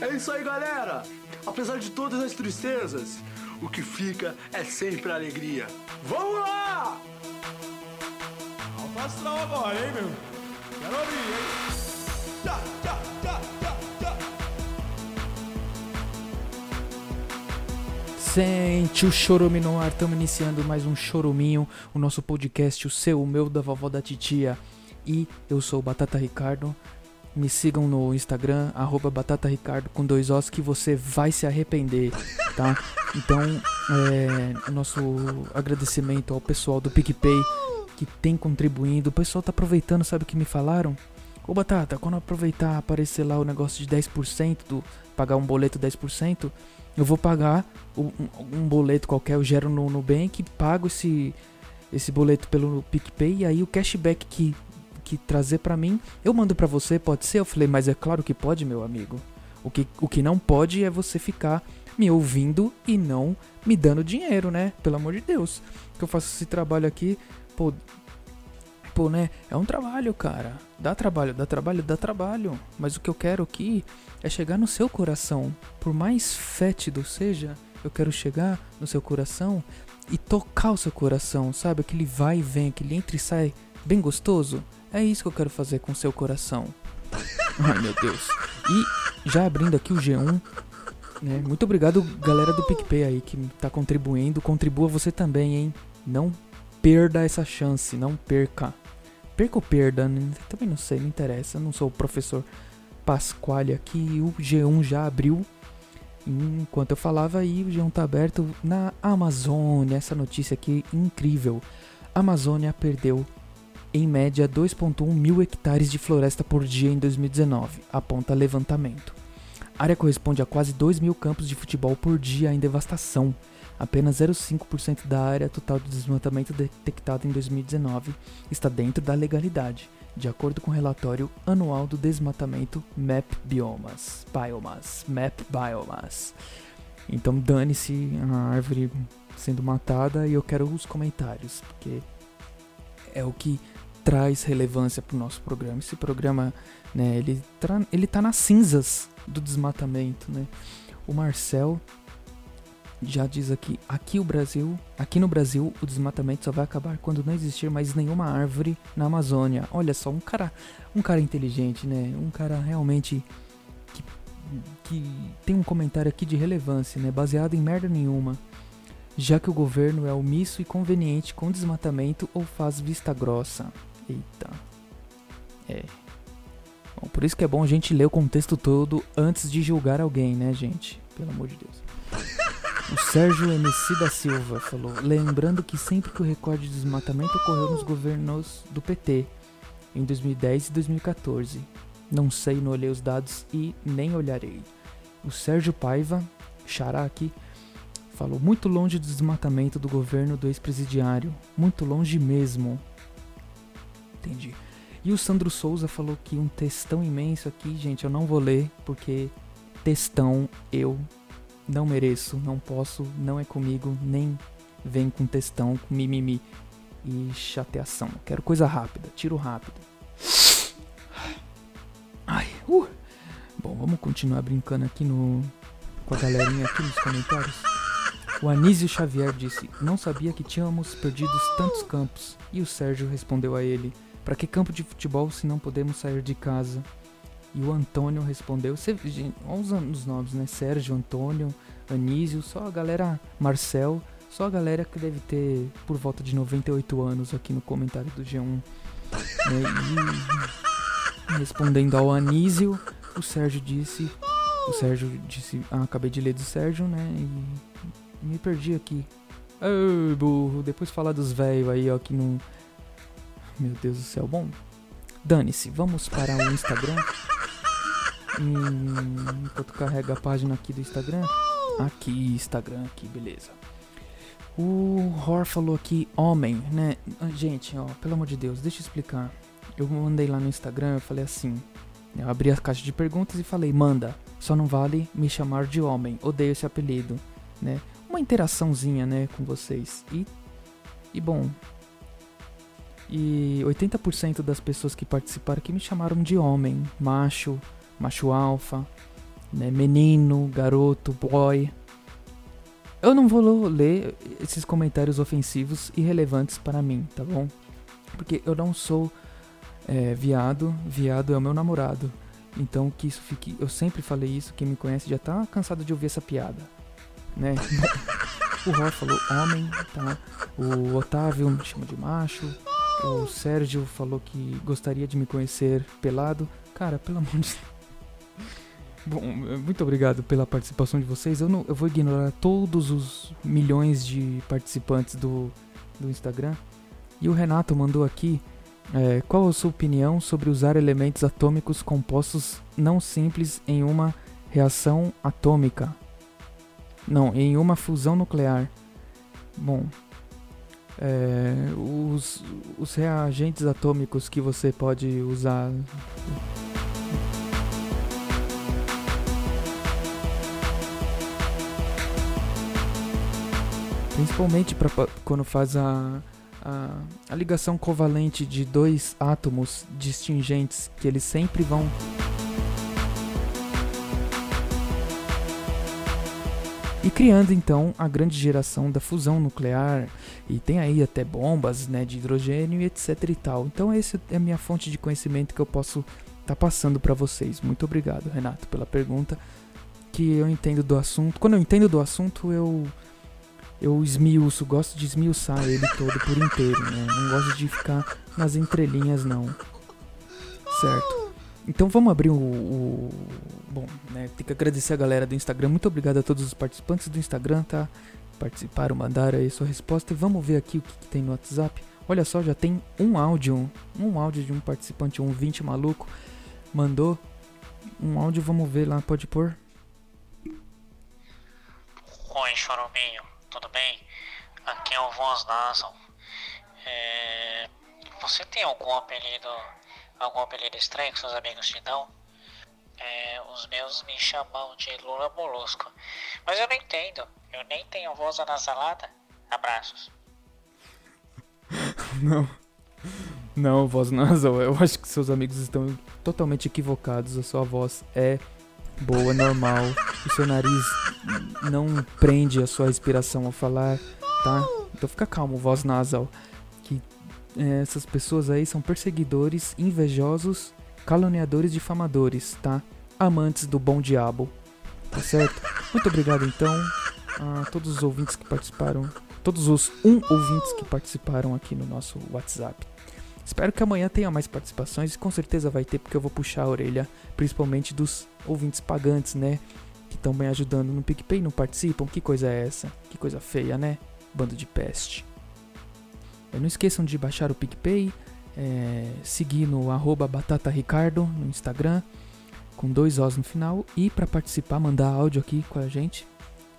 É isso aí, galera! Apesar de todas as tristezas, o que fica é sempre a alegria. Vamos lá! Alto astral agora, hein, meu? Quero ouvir, hein? Tchá, tchá, tchá, tchá, tchá. Sente o chorume no ar, estamos iniciando mais um choruminho, o nosso podcast, o seu, o meu, da vovó da titia. E eu sou o Batata Ricardo. Me sigam no Instagram, arroba Batata Ricardo com dois ossos, que você vai se arrepender, tá? Então, é, nosso agradecimento ao pessoal do PicPay que tem contribuindo. O pessoal tá aproveitando, sabe o que me falaram? Ô Batata, quando aproveitar aparecer lá o negócio de 10% do pagar um boleto 10%, eu vou pagar um, um- um boleto qualquer, eu gero no Nubank, pago esse esse boleto pelo PicPay e aí o cashback que que trazer pra mim, eu mando pra você, pode ser? Eu falei, mas é claro que pode, meu amigo. O que, o que não pode é você ficar me ouvindo e não me dando dinheiro, né? Pelo amor de Deus. Que eu faço esse trabalho aqui, pô, Pô, né? É um trabalho, cara. Dá trabalho, dá trabalho, dá trabalho. Mas o que eu quero aqui é chegar no seu coração. Por mais fétido seja, eu quero chegar no seu coração e tocar o seu coração, sabe? Aquele vai e vem, aquele entra e sai bem gostoso. É isso que eu quero fazer com seu coração. Ai, meu Deus. E já abrindo aqui o G1, né? Muito obrigado, galera do PicPay aí que tá contribuindo. Contribua você também, hein? Não perda essa chance, não perca. Perca ou perda, né? também não sei, não interessa. Não sou o professor Pasquale aqui. O G1 já abriu. Enquanto eu falava aí, o G1 tá aberto na Amazônia. Essa notícia aqui incrível. A Amazônia perdeu em média 2,1 mil hectares de floresta por dia em 2019, aponta levantamento. A área corresponde a quase 2 mil campos de futebol por dia em devastação. Apenas 0,5% da área total de desmatamento detectada em 2019 está dentro da legalidade, de acordo com o relatório anual do desmatamento MAP Biomas. Biomas. MAP Biomas. Então dane-se a árvore sendo matada e eu quero os comentários, porque é o que traz relevância para o nosso programa. Esse programa, né, ele, ele tá nas cinzas do desmatamento, né? O Marcel já diz aqui, aqui o Brasil, aqui no Brasil, o desmatamento só vai acabar quando não existir mais nenhuma árvore na Amazônia. Olha só, um cara, um cara inteligente, né? Um cara realmente que, que tem um comentário aqui de relevância, né? Baseado em merda nenhuma. Já que o governo é omisso e conveniente com desmatamento ou faz vista grossa. Eita. É. Bom, por isso que é bom a gente ler o contexto todo antes de julgar alguém, né, gente? Pelo amor de Deus. O Sérgio MC da Silva falou: lembrando que sempre que o recorde de desmatamento ocorreu nos governos do PT, em 2010 e 2014. Não sei, não olhei os dados e nem olharei. O Sérgio Paiva, xará aqui, falou: muito longe do desmatamento do governo do ex-presidiário. Muito longe mesmo. Entendi. E o Sandro Souza falou que um textão imenso aqui, gente, eu não vou ler porque textão eu não mereço, não posso, não é comigo, nem vem com textão, com mimimi e chateação. Quero coisa rápida, tiro rápido. Ai, uh. Bom, vamos continuar brincando aqui no com a galerinha aqui nos comentários. O Anísio Xavier disse: Não sabia que tínhamos perdido tantos campos. E o Sérgio respondeu a ele: Para que campo de futebol se não podemos sair de casa? E o Antônio respondeu: olha os nomes, né? Sérgio, Antônio, Anísio, só a galera. Marcel, só a galera que deve ter por volta de 98 anos aqui no comentário do G1. né? E respondendo ao Anísio, o Sérgio disse. O Sérgio disse. Ah, acabei de ler do Sérgio, né? E me perdi aqui. Ai, burro. Depois falar dos velhos aí, ó, que não. Meu Deus do céu. Bom, dane-se. Vamos para o Instagram. Hum, enquanto carrega a página aqui do Instagram. Aqui, Instagram, aqui, beleza. O Hor falou aqui, homem, né? Ah, Gente, ó, pelo amor de Deus, deixa eu explicar. Eu mandei lá no Instagram, eu falei assim. Eu abri a caixa de perguntas e falei, manda, só não vale me chamar de homem, odeio esse apelido, né? Uma interaçãozinha, né, com vocês. E, e bom, e 80% das pessoas que participaram aqui me chamaram de homem, macho, macho alfa, né? Menino, garoto, boy. Eu não vou ler esses comentários ofensivos irrelevantes para mim, tá bom? Porque eu não sou é, viado, viado é o meu namorado. Então que isso fique. Eu sempre falei isso, quem me conhece já tá cansado de ouvir essa piada. Né? o Ró falou homem, tá? O Otávio me chama de macho. O Sérgio falou que gostaria de me conhecer pelado. Cara, pelo amor de Deus. Bom, muito obrigado pela participação de vocês. Eu, não, eu vou ignorar todos os milhões de participantes do, do Instagram. E o Renato mandou aqui é, qual a sua opinião sobre usar elementos atômicos compostos não simples em uma reação atômica? Não, em uma fusão nuclear. Bom, é, os, os reagentes atômicos que você pode usar. Principalmente para quando faz a, a, a ligação covalente de dois átomos distingentes que eles sempre vão e criando então a grande geração da fusão nuclear e tem aí até bombas né, de hidrogênio e etc e tal. Então essa é a minha fonte de conhecimento que eu posso estar tá passando para vocês. Muito obrigado, Renato, pela pergunta que eu entendo do assunto. Quando eu entendo do assunto, eu eu esmiuço, gosto de esmiuçar ele todo por inteiro, né? Não gosto de ficar nas entrelinhas não. Certo? Então vamos abrir o, o, Bom, né? Tem que agradecer a galera do Instagram. Muito obrigado a todos os participantes do Instagram, tá? Participaram, mandaram aí sua resposta. E vamos ver aqui o que, que tem no WhatsApp. Olha só, já tem um áudio. Um áudio de um participante, um 20 maluco. Mandou um áudio, vamos ver lá, pode pôr. Oi, Choruminho, tudo bem? Aqui é o Voz Nasal. É... Você tem algum apelido algum apelido estranho que seus amigos te dão? É, os meus me chamam de Lula Molusco. Mas eu não entendo. Eu nem tenho voz anasalada. Abraços. não. Não, voz nasal. Eu acho que seus amigos estão totalmente equivocados. A sua voz é boa, normal. O seu nariz não prende a sua respiração ao falar, tá? Então fica calmo, voz nasal é, essas pessoas aí são perseguidores, invejosos, caluniadores, difamadores, tá? Amantes do bom diabo, tá certo? Muito obrigado então a todos os ouvintes que participaram, todos os um ouvintes que participaram aqui no nosso WhatsApp. Espero que amanhã tenha mais participações e com certeza vai ter porque eu vou puxar a orelha, principalmente dos ouvintes pagantes, né? Que estão bem ajudando no PicPay, não participam. Que coisa é essa? Que coisa feia, né? Bando de peste. É, não esqueçam de baixar o PicPay, é, seguir no arroba batataricardo no Instagram, com dois Os no final. E para participar, mandar áudio aqui com a gente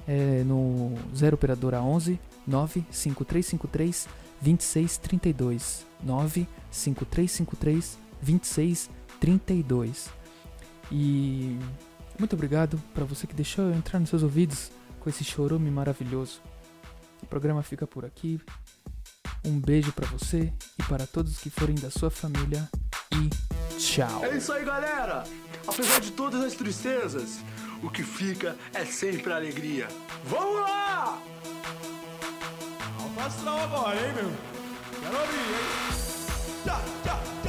é, no 0 Operadora 11 95353 2632 95353 2632 E muito obrigado para você que deixou eu entrar nos seus ouvidos com esse chorume maravilhoso. O programa fica por aqui. Um beijo para você e para todos que forem da sua família e tchau. É isso aí, galera. Apesar de todas as tristezas, o que fica é sempre alegria. Vamos lá! Alfa agora, hein, meu? Quero ouvir, hein? Tchau!